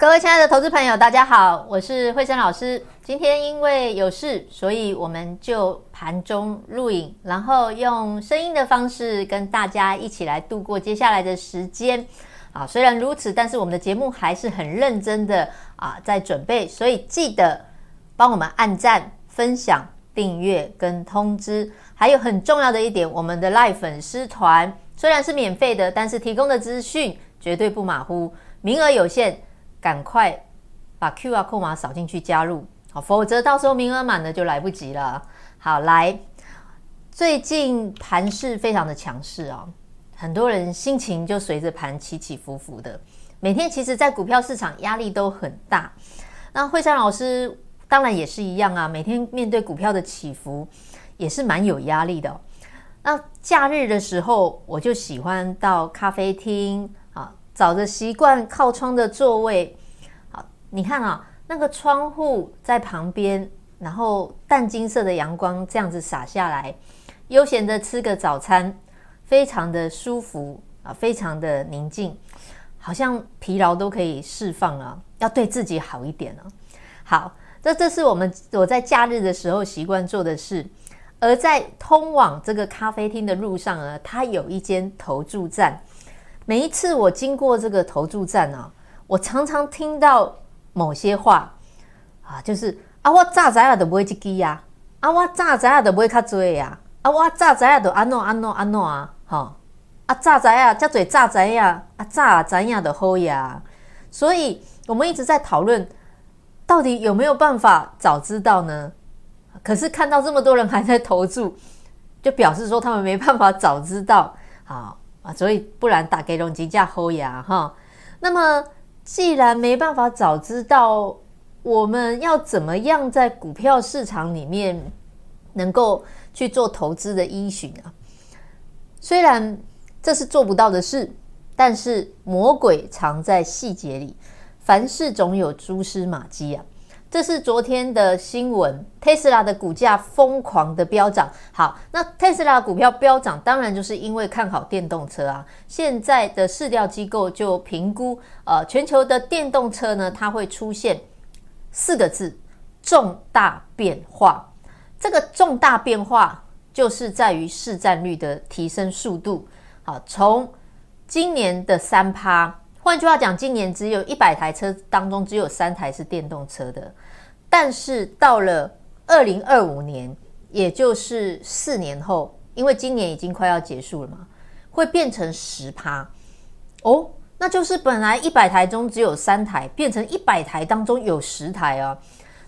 各位亲爱的投资朋友，大家好，我是惠珊老师。今天因为有事，所以我们就盘中录影，然后用声音的方式跟大家一起来度过接下来的时间。啊，虽然如此，但是我们的节目还是很认真的啊，在准备，所以记得帮我们按赞、分享、订阅跟通知。还有很重要的一点，我们的 Live 粉丝团虽然是免费的，但是提供的资讯绝对不马虎，名额有限。赶快把 QR 码扫进去加入，好，否则到时候名额满了就来不及了。好，来，最近盘势非常的强势啊，很多人心情就随着盘起起伏伏的。每天其实，在股票市场压力都很大。那惠珊老师当然也是一样啊，每天面对股票的起伏也是蛮有压力的。那假日的时候，我就喜欢到咖啡厅。找着习惯靠窗的座位，好，你看啊，那个窗户在旁边，然后淡金色的阳光这样子洒下来，悠闲的吃个早餐，非常的舒服啊，非常的宁静，好像疲劳都可以释放啊，要对自己好一点啊。好，这这是我们我在假日的时候习惯做的事，而在通往这个咖啡厅的路上呢，它有一间投注站。每一次我经过这个投注站啊，我常常听到某些话啊，就是啊，我早知啊都不会去记呀，啊，我早知啊都不会较多呀，啊，我早知啊都安诺安诺安诺啊，哈，啊，早知啊，这嘴早知啊，啊，早知啊的好呀。所以我们一直在讨论，到底有没有办法早知道呢？可是看到这么多人还在投注，就表示说他们没办法早知道啊。啊，所以不然打给龙金价后呀哈。那么既然没办法早知道，我们要怎么样在股票市场里面能够去做投资的依循啊？虽然这是做不到的事，但是魔鬼藏在细节里，凡事总有蛛丝马迹啊。这是昨天的新闻，特斯拉的股价疯狂的飙涨。好，那特斯拉股票飙涨，当然就是因为看好电动车啊。现在的市调机构就评估，呃，全球的电动车呢，它会出现四个字：重大变化。这个重大变化就是在于市占率的提升速度。好，从今年的三趴。换句话讲，今年只有一百台车当中只有三台是电动车的，但是到了二零二五年，也就是四年后，因为今年已经快要结束了嘛，会变成十趴哦，那就是本来一百台中只有三台，变成一百台当中有十台啊。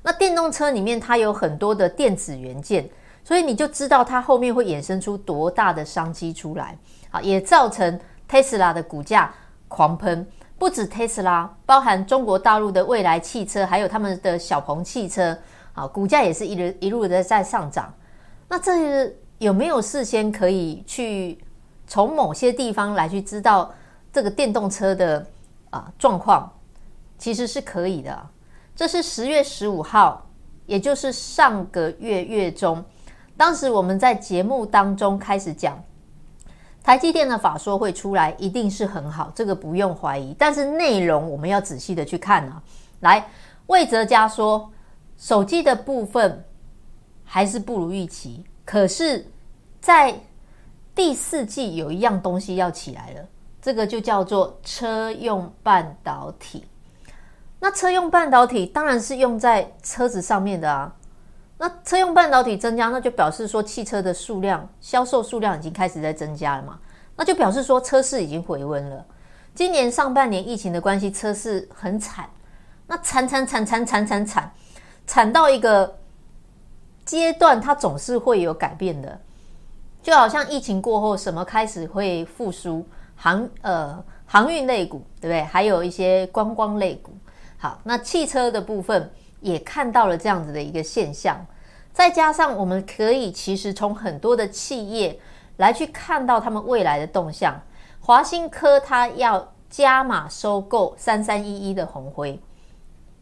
那电动车里面它有很多的电子元件，所以你就知道它后面会衍生出多大的商机出来啊，也造成特斯拉的股价。狂喷，不止特斯拉，包含中国大陆的蔚来汽车，还有他们的小鹏汽车，啊，股价也是一路一路的在上涨。那这有没有事先可以去从某些地方来去知道这个电动车的啊状况？其实是可以的。这是十月十五号，也就是上个月月中，当时我们在节目当中开始讲。台积电的法说会出来，一定是很好，这个不用怀疑。但是内容我们要仔细的去看啊。来，魏哲家说，手机的部分还是不如预期，可是，在第四季有一样东西要起来了，这个就叫做车用半导体。那车用半导体当然是用在车子上面的啊。那车用半导体增加，那就表示说汽车的数量、销售数量已经开始在增加了嘛？那就表示说车市已经回温了。今年上半年疫情的关系，车市很惨，那惨惨惨惨惨惨惨惨到一个阶段，它总是会有改变的。就好像疫情过后，什么开始会复苏？航呃航运类股，对不对？还有一些观光类股。好，那汽车的部分也看到了这样子的一个现象。再加上，我们可以其实从很多的企业来去看到他们未来的动向。华新科它要加码收购三三一一的鸿辉，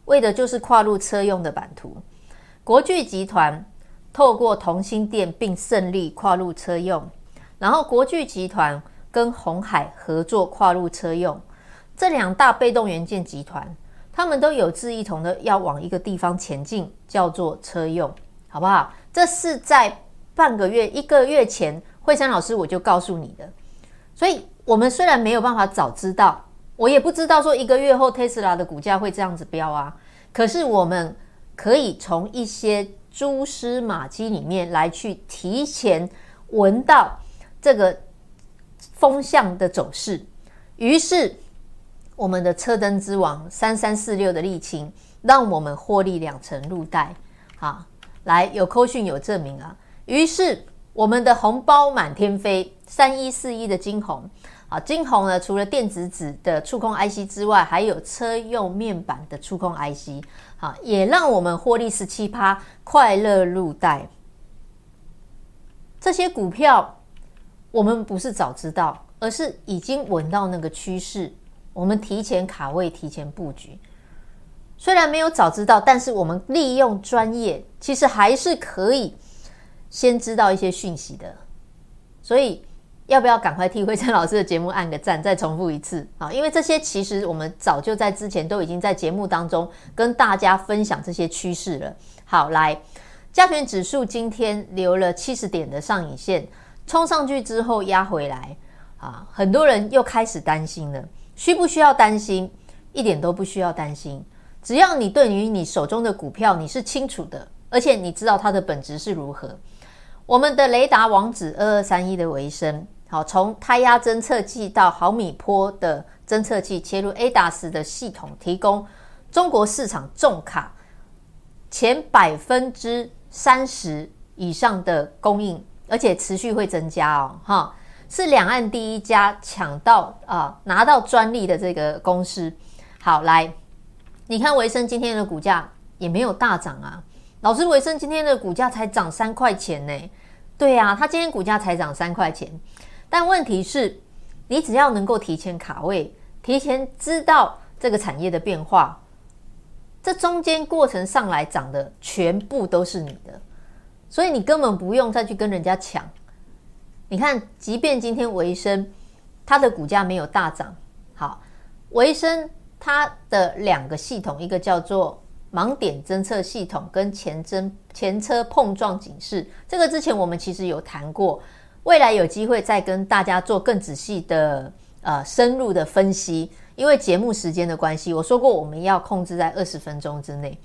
为的就是跨入车用的版图。国巨集团透过同心电并胜利跨入车用，然后国巨集团跟鸿海合作跨入车用，这两大被动元件集团他们都有志一同的要往一个地方前进，叫做车用，好不好？这是在半个月、一个月前，惠珊老师我就告诉你的。所以，我们虽然没有办法早知道，我也不知道说一个月后特斯拉的股价会这样子飙啊。可是，我们可以从一些蛛丝马迹里面来去提前闻到这个风向的走势。于是，我们的车灯之王三三四六的沥青，让我们获利两成入袋。好，来有扣讯有证明啊。于是，我们的红包满天飞，三一四一的晶宏啊，晶宏呢，除了电子纸的触控 IC 之外，还有车用面板的触控 IC，好，也让我们获利十七趴，快乐入袋。这些股票，我们不是早知道，而是已经闻到那个趋势。我们提前卡位，提前布局，虽然没有早知道，但是我们利用专业，其实还是可以先知道一些讯息的。所以，要不要赶快替慧珍老师的节目按个赞？再重复一次啊！因为这些其实我们早就在之前都已经在节目当中跟大家分享这些趋势了。好，来，加权指数今天留了七十点的上影线，冲上去之后压回来啊，很多人又开始担心了。需不需要担心？一点都不需要担心。只要你对于你手中的股票你是清楚的，而且你知道它的本质是如何。我们的雷达王子二二三一的维生，好，从胎压侦测器到毫米波的侦测器切入 ADAS 的系统，提供中国市场重卡前百分之三十以上的供应，而且持续会增加哦，哈。是两岸第一家抢到啊拿到专利的这个公司。好，来，你看维生今天的股价也没有大涨啊。老师，维生今天的股价才涨三块钱呢。对啊，它今天股价才涨三块钱。但问题是，你只要能够提前卡位，提前知道这个产业的变化，这中间过程上来涨的全部都是你的，所以你根本不用再去跟人家抢。你看，即便今天维生，它的股价没有大涨。好，维生它的两个系统，一个叫做盲点侦测系统，跟前侦前车碰撞警示。这个之前我们其实有谈过，未来有机会再跟大家做更仔细的呃深入的分析。因为节目时间的关系，我说过我们要控制在二十分钟之内。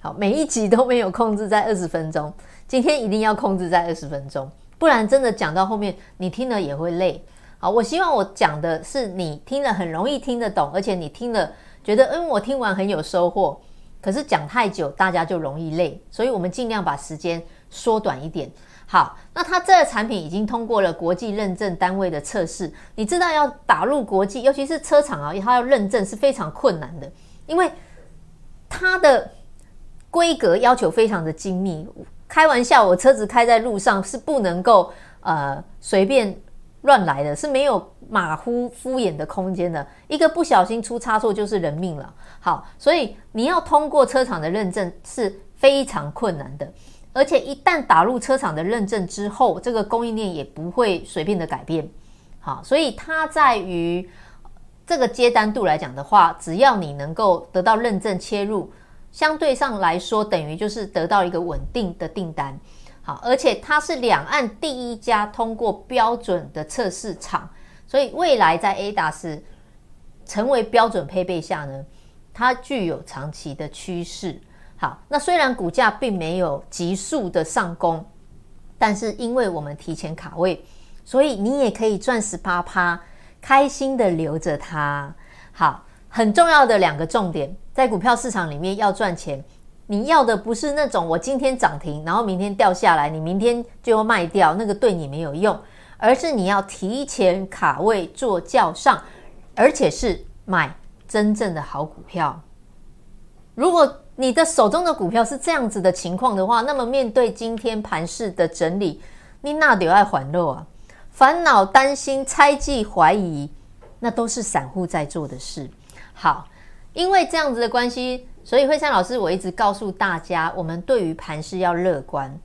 好，每一集都没有控制在二十分钟，今天一定要控制在二十分钟。不然真的讲到后面，你听了也会累。好，我希望我讲的是你听了很容易听得懂，而且你听了觉得，嗯，我听完很有收获。可是讲太久，大家就容易累，所以我们尽量把时间缩短一点。好，那它这个产品已经通过了国际认证单位的测试。你知道要打入国际，尤其是车厂啊，它要认证是非常困难的，因为它的规格要求非常的精密。开玩笑，我车子开在路上是不能够呃随便乱来的，是没有马虎敷衍的空间的。一个不小心出差错就是人命了。好，所以你要通过车厂的认证是非常困难的，而且一旦打入车厂的认证之后，这个供应链也不会随便的改变。好，所以它在于这个接单度来讲的话，只要你能够得到认证切入。相对上来说，等于就是得到一个稳定的订单，而且它是两岸第一家通过标准的测试厂，所以未来在 ADAS 成为标准配备下呢，它具有长期的趋势。好，那虽然股价并没有急速的上攻，但是因为我们提前卡位，所以你也可以赚十八趴，开心的留着它。好。很重要的两个重点，在股票市场里面要赚钱，你要的不是那种我今天涨停，然后明天掉下来，你明天就要卖掉，那个对你没有用，而是你要提前卡位做轿上，而且是买真正的好股票。如果你的手中的股票是这样子的情况的话，那么面对今天盘势的整理，你哪里爱还肉啊？烦恼、担心、猜忌、怀疑，那都是散户在做的事。好，因为这样子的关系，所以惠珊老师我一直告诉大家，我们对于盘势要乐观。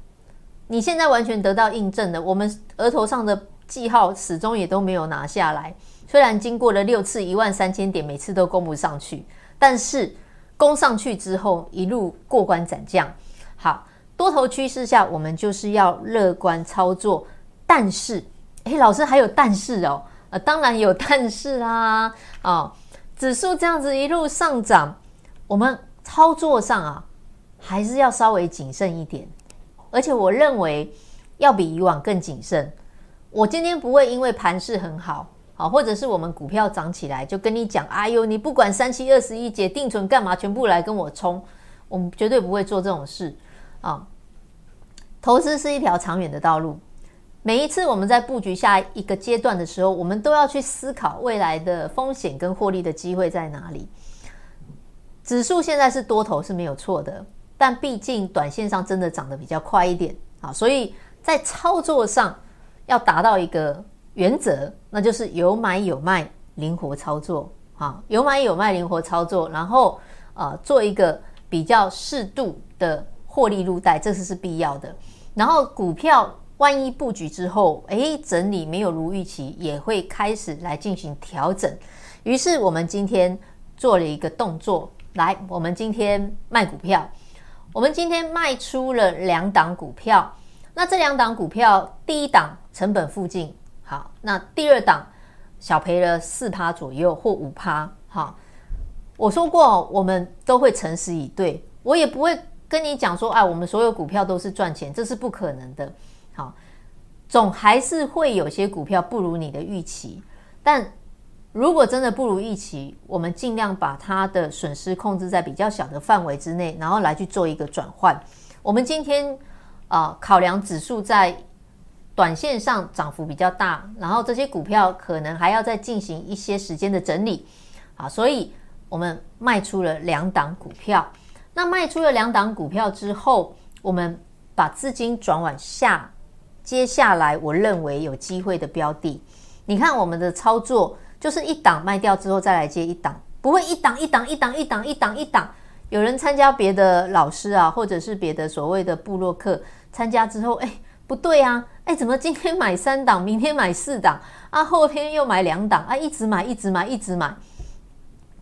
你现在完全得到印证了，我们额头上的记号始终也都没有拿下来。虽然经过了六次一万三千点，每次都攻不上去，但是攻上去之后一路过关斩将。好，多头趋势下，我们就是要乐观操作。但是，诶，老师还有但是哦，呃，当然有但是啦，哦，指数这样子一路上涨，我们操作上啊，还是要稍微谨慎一点。而且我认为要比以往更谨慎。我今天不会因为盘势很好，好，或者是我们股票涨起来，就跟你讲，哎呦，你不管三七二十一节定存干嘛，全部来跟我冲，我们绝对不会做这种事啊。投资是一条长远的道路。每一次我们在布局下一个阶段的时候，我们都要去思考未来的风险跟获利的机会在哪里。指数现在是多头是没有错的，但毕竟短线上真的涨得比较快一点啊，所以在操作上要达到一个原则，那就是有买有卖，灵活操作啊，有买有卖，灵活操作，然后呃做一个比较适度的获利入袋，这是是必要的。然后股票。万一布局之后，诶，整理没有如预期，也会开始来进行调整。于是我们今天做了一个动作，来，我们今天卖股票。我们今天卖出了两档股票。那这两档股票，第一档成本附近，好，那第二档小赔了四趴左右或五趴。好，我说过，我们都会诚实以对，我也不会跟你讲说，哎，我们所有股票都是赚钱，这是不可能的。好，总还是会有些股票不如你的预期，但如果真的不如预期，我们尽量把它的损失控制在比较小的范围之内，然后来去做一个转换。我们今天啊、考量指数在短线上涨幅比较大，然后这些股票可能还要再进行一些时间的整理，啊，所以我们卖出了两档股票。那卖出了两档股票之后，我们把资金转往下。接下来，我认为有机会的标的，你看我们的操作就是一档卖掉之后再来接一档，不会一档一档一档一档一档一档。有人参加别的老师啊，或者是别的所谓的部落客参加之后，哎，不对啊，哎，怎么今天买三档，明天买四档啊，后天又买两档啊，一直买一直买一直买，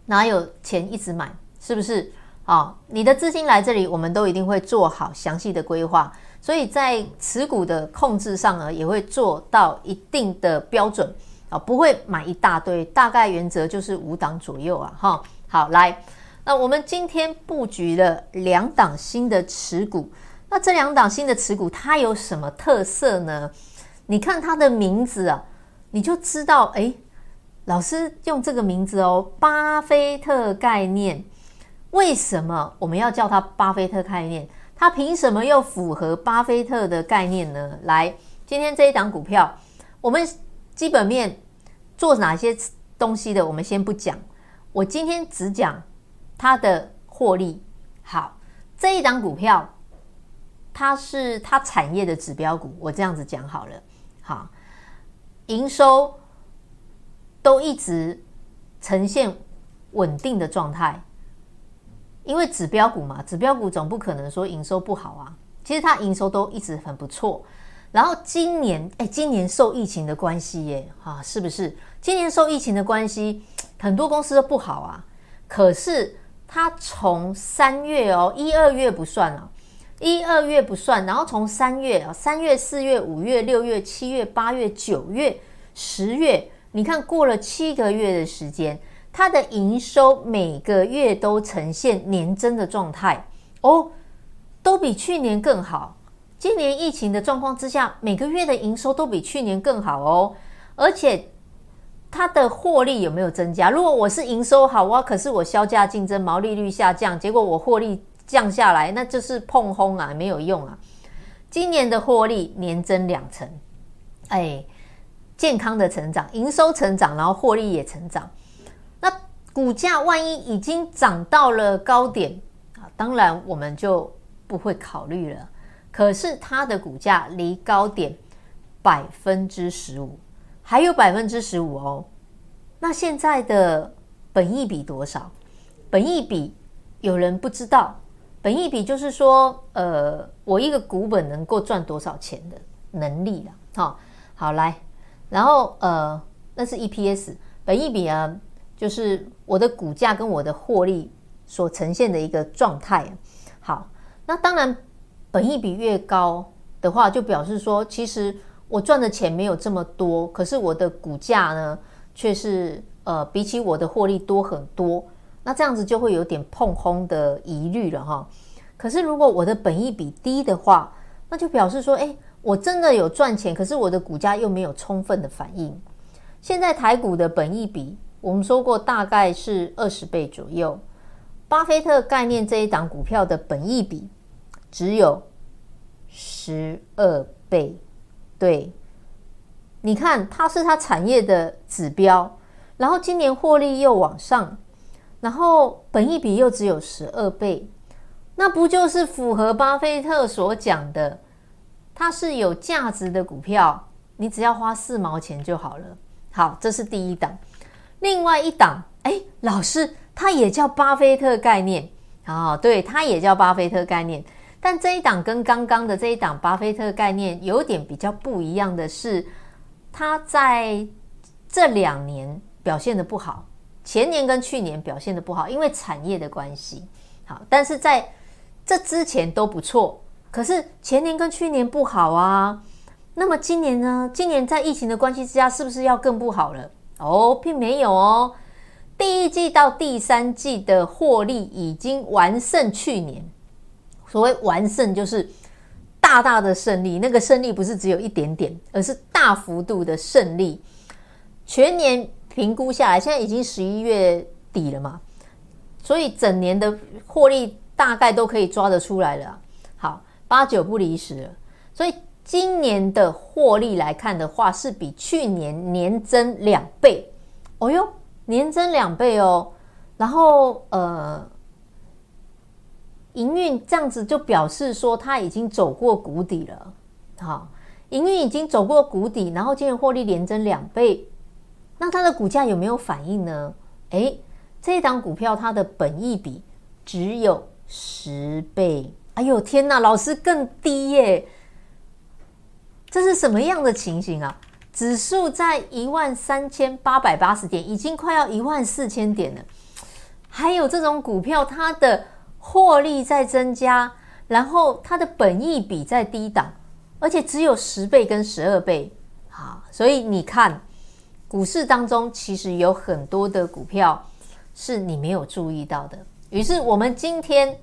哪有钱一直买？是不是？啊，你的资金来这里，我们都一定会做好详细的规划。所以在持股的控制上呢，也会做到一定的标准啊，不会买一大堆，大概原则就是五档左右啊，哈。好，来，那我们今天布局了两档新的持股，那这两档新的持股它有什么特色呢？你看它的名字啊，你就知道，诶，老师用这个名字哦，巴菲特概念，为什么我们要叫它巴菲特概念？它凭什么又符合巴菲特的概念呢？来，今天这一档股票，我们基本面做哪些东西的，我们先不讲。我今天只讲它的获利。好，这一档股票，它是它产业的指标股，我这样子讲好了。好，营收都一直呈现稳定的状态。因为指标股嘛，指标股总不可能说营收不好啊。其实它营收都一直很不错。然后今年，哎，今年受疫情的关系耶，啊，是不是？今年受疫情的关系，很多公司都不好啊。可是它从三月哦，一二月不算了，一二月不算，然后从三月啊，三月、四月、五月、六月、七月、八月、九月、十月，你看过了七个月的时间。它的营收每个月都呈现年增的状态哦，都比去年更好。今年疫情的状况之下，每个月的营收都比去年更好哦。而且它的获利有没有增加？如果我是营收好哇，可是我削价竞争，毛利率下降，结果我获利降下来，那就是碰轰啊，没有用啊。今年的获利年增两成，哎，健康的成长，营收成长，然后获利也成长。那股价万一已经涨到了高点啊，当然我们就不会考虑了。可是它的股价离高点百分之十五，还有百分之十五哦。那现在的本益比多少？本益比有人不知道，本益比就是说，呃，我一个股本能够赚多少钱的能力了。好，好来，然后呃，那是 EPS，本益比啊。就是我的股价跟我的获利所呈现的一个状态。好，那当然，本益比越高的话，就表示说，其实我赚的钱没有这么多，可是我的股价呢，却是呃，比起我的获利多很多。那这样子就会有点碰空的疑虑了哈。可是如果我的本益比低的话，那就表示说，诶，我真的有赚钱，可是我的股价又没有充分的反应。现在台股的本益比，我们说过大概是二十倍左右。巴菲特概念这一档股票的本益比只有十二倍。对，你看它是它产业的指标，然后今年获利又往上。然后本益比又只有十二倍，那不就是符合巴菲特所讲的，它是有价值的股票，你只要花四毛钱就好了。好，这是第一档。另外一档，哎，老师，它也叫巴菲特概念啊，对，它也叫巴菲特概念。但这一档跟刚刚的这一档巴菲特概念有点比较不一样的是，他在这两年表现得不好。前年跟去年表现得不好，因为产业的关系。好，但是在这之前都不错。可是前年跟去年不好啊，那么今年呢？今年在疫情的关系之下，是不是要更不好了？哦，并没有哦。第一季到第三季的获利已经完胜去年。所谓完胜，就是大大的胜利。那个胜利不是只有一点点，而是大幅度的胜利。全年。评估下来，现在已经十一月底了嘛，所以整年的获利大概都可以抓得出来了。好，八九不离十了。所以今年的获利来看的话，是比去年年增两倍。哦哟，年增两倍哦。然后呃，营运这样子就表示说，它已经走过谷底了。好，营运已经走过谷底，然后今年获利连增两倍。那它的股价有没有反应呢？诶，这一档股票它的本益比只有十倍。哎呦天哪，老师更低耶！这是什么样的情形啊？指数在一万三千八百八十点，已经快要一万四千点了。还有这种股票，它的获利在增加，然后它的本益比在低档，而且只有十倍跟十二倍。好，所以你看。股市当中其实有很多的股票是你没有注意到的，于是我们今天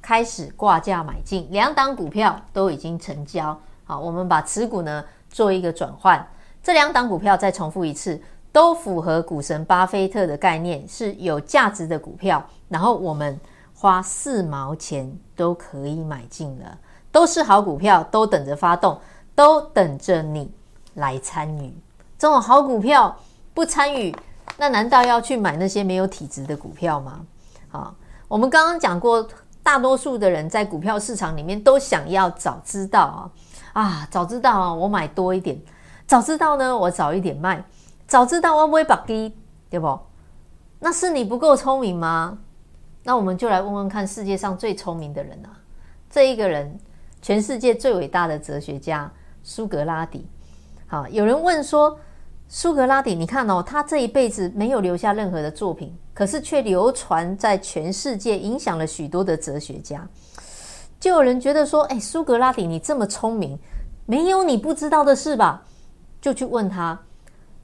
开始挂价买进，两档股票都已经成交。好，我们把持股呢做一个转换，这两档股票再重复一次，都符合股神巴菲特的概念，是有价值的股票。然后我们花四毛钱都可以买进了，都是好股票，都等着发动，都等着你来参与。这种好股票不参与，那难道要去买那些没有体质的股票吗？好，我们刚刚讲过，大多数的人在股票市场里面都想要早知道啊啊，早知道啊，我买多一点；早知道呢，我早一点卖；早知道我不会把低，对不？那是你不够聪明吗？那我们就来问问看，世界上最聪明的人啊，这一个人，全世界最伟大的哲学家苏格拉底。好，有人问说。苏格拉底，你看哦，他这一辈子没有留下任何的作品，可是却流传在全世界，影响了许多的哲学家。就有人觉得说，哎，苏格拉底，你这么聪明，没有你不知道的事吧？就去问他，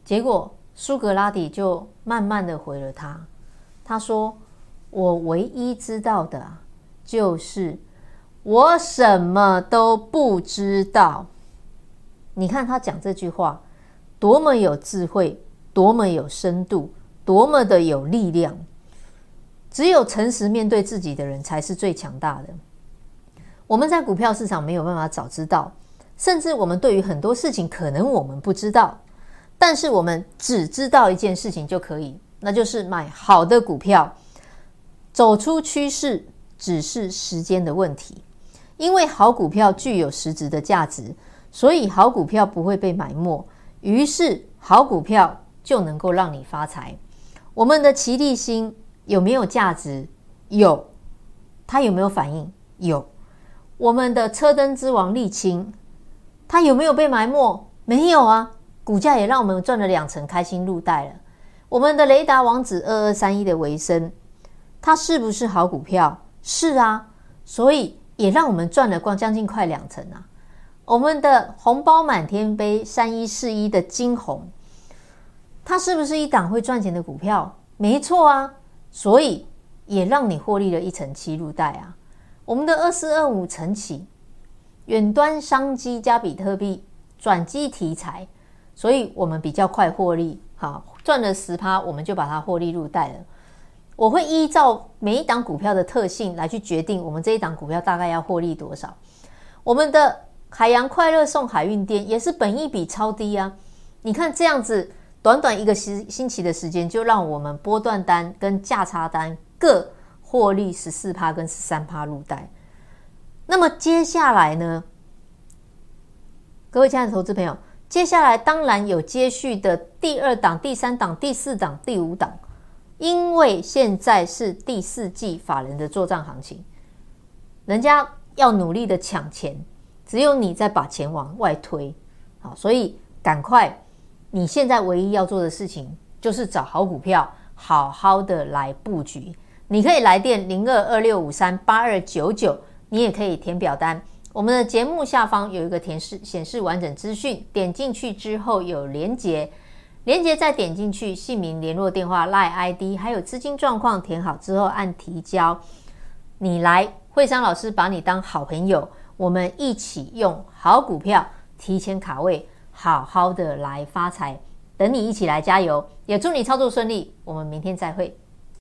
结果苏格拉底就慢慢的回了他，他说：“我唯一知道的，就是我什么都不知道。”你看他讲这句话。多么有智慧，多么有深度，多么的有力量！只有诚实面对自己的人才是最强大的。我们在股票市场没有办法早知道，甚至我们对于很多事情可能我们不知道，但是我们只知道一件事情就可以，那就是买好的股票，走出趋势只是时间的问题。因为好股票具有实质的价值，所以好股票不会被埋没。于是，好股票就能够让你发财。我们的奇力新有没有价值？有。它有没有反应？有。我们的车灯之王沥青，它有没有被埋没？没有啊，股价也让我们赚了两成，开心入袋了。我们的雷达王子二二三一的为升，它是不是好股票？是啊，所以也让我们赚了光将近快两成啊。我们的红包满天飞三一四一的金红，它是不是一档会赚钱的股票？没错啊，所以也让你获利了一成七入袋啊。我们的二四二五晨起，远端商机加比特币转机题材，所以我们比较快获利，好赚了十趴，我们就把它获利入袋了。我会依照每一档股票的特性来去决定，我们这一档股票大概要获利多少。我们的海洋快乐送海运店也是本益比超低啊！你看这样子，短短一个星星期的时间，就让我们波段单跟价差单各获利十四趴跟十三趴入袋。那么接下来呢，各位亲爱的投资朋友，接下来当然有接续的第二档、第三档、第四档、第五档，因为现在是第四季法人的作账行情，人家要努力的抢钱。只有你在把钱往外推，好，所以赶快！你现在唯一要做的事情就是找好股票，好好的来布局。你可以来电零二二六五三八二九九，你也可以填表单。我们的节目下方有一个填示显示完整资讯，点进去之后有连结，连接再点进去，姓名、联络电话、LINE ID，还有资金状况填好之后按提交。你来，惠珊老师把你当好朋友。我们一起用好股票提前卡位，好好的来发财，等你一起来加油，也祝你操作顺利。我们明天再会。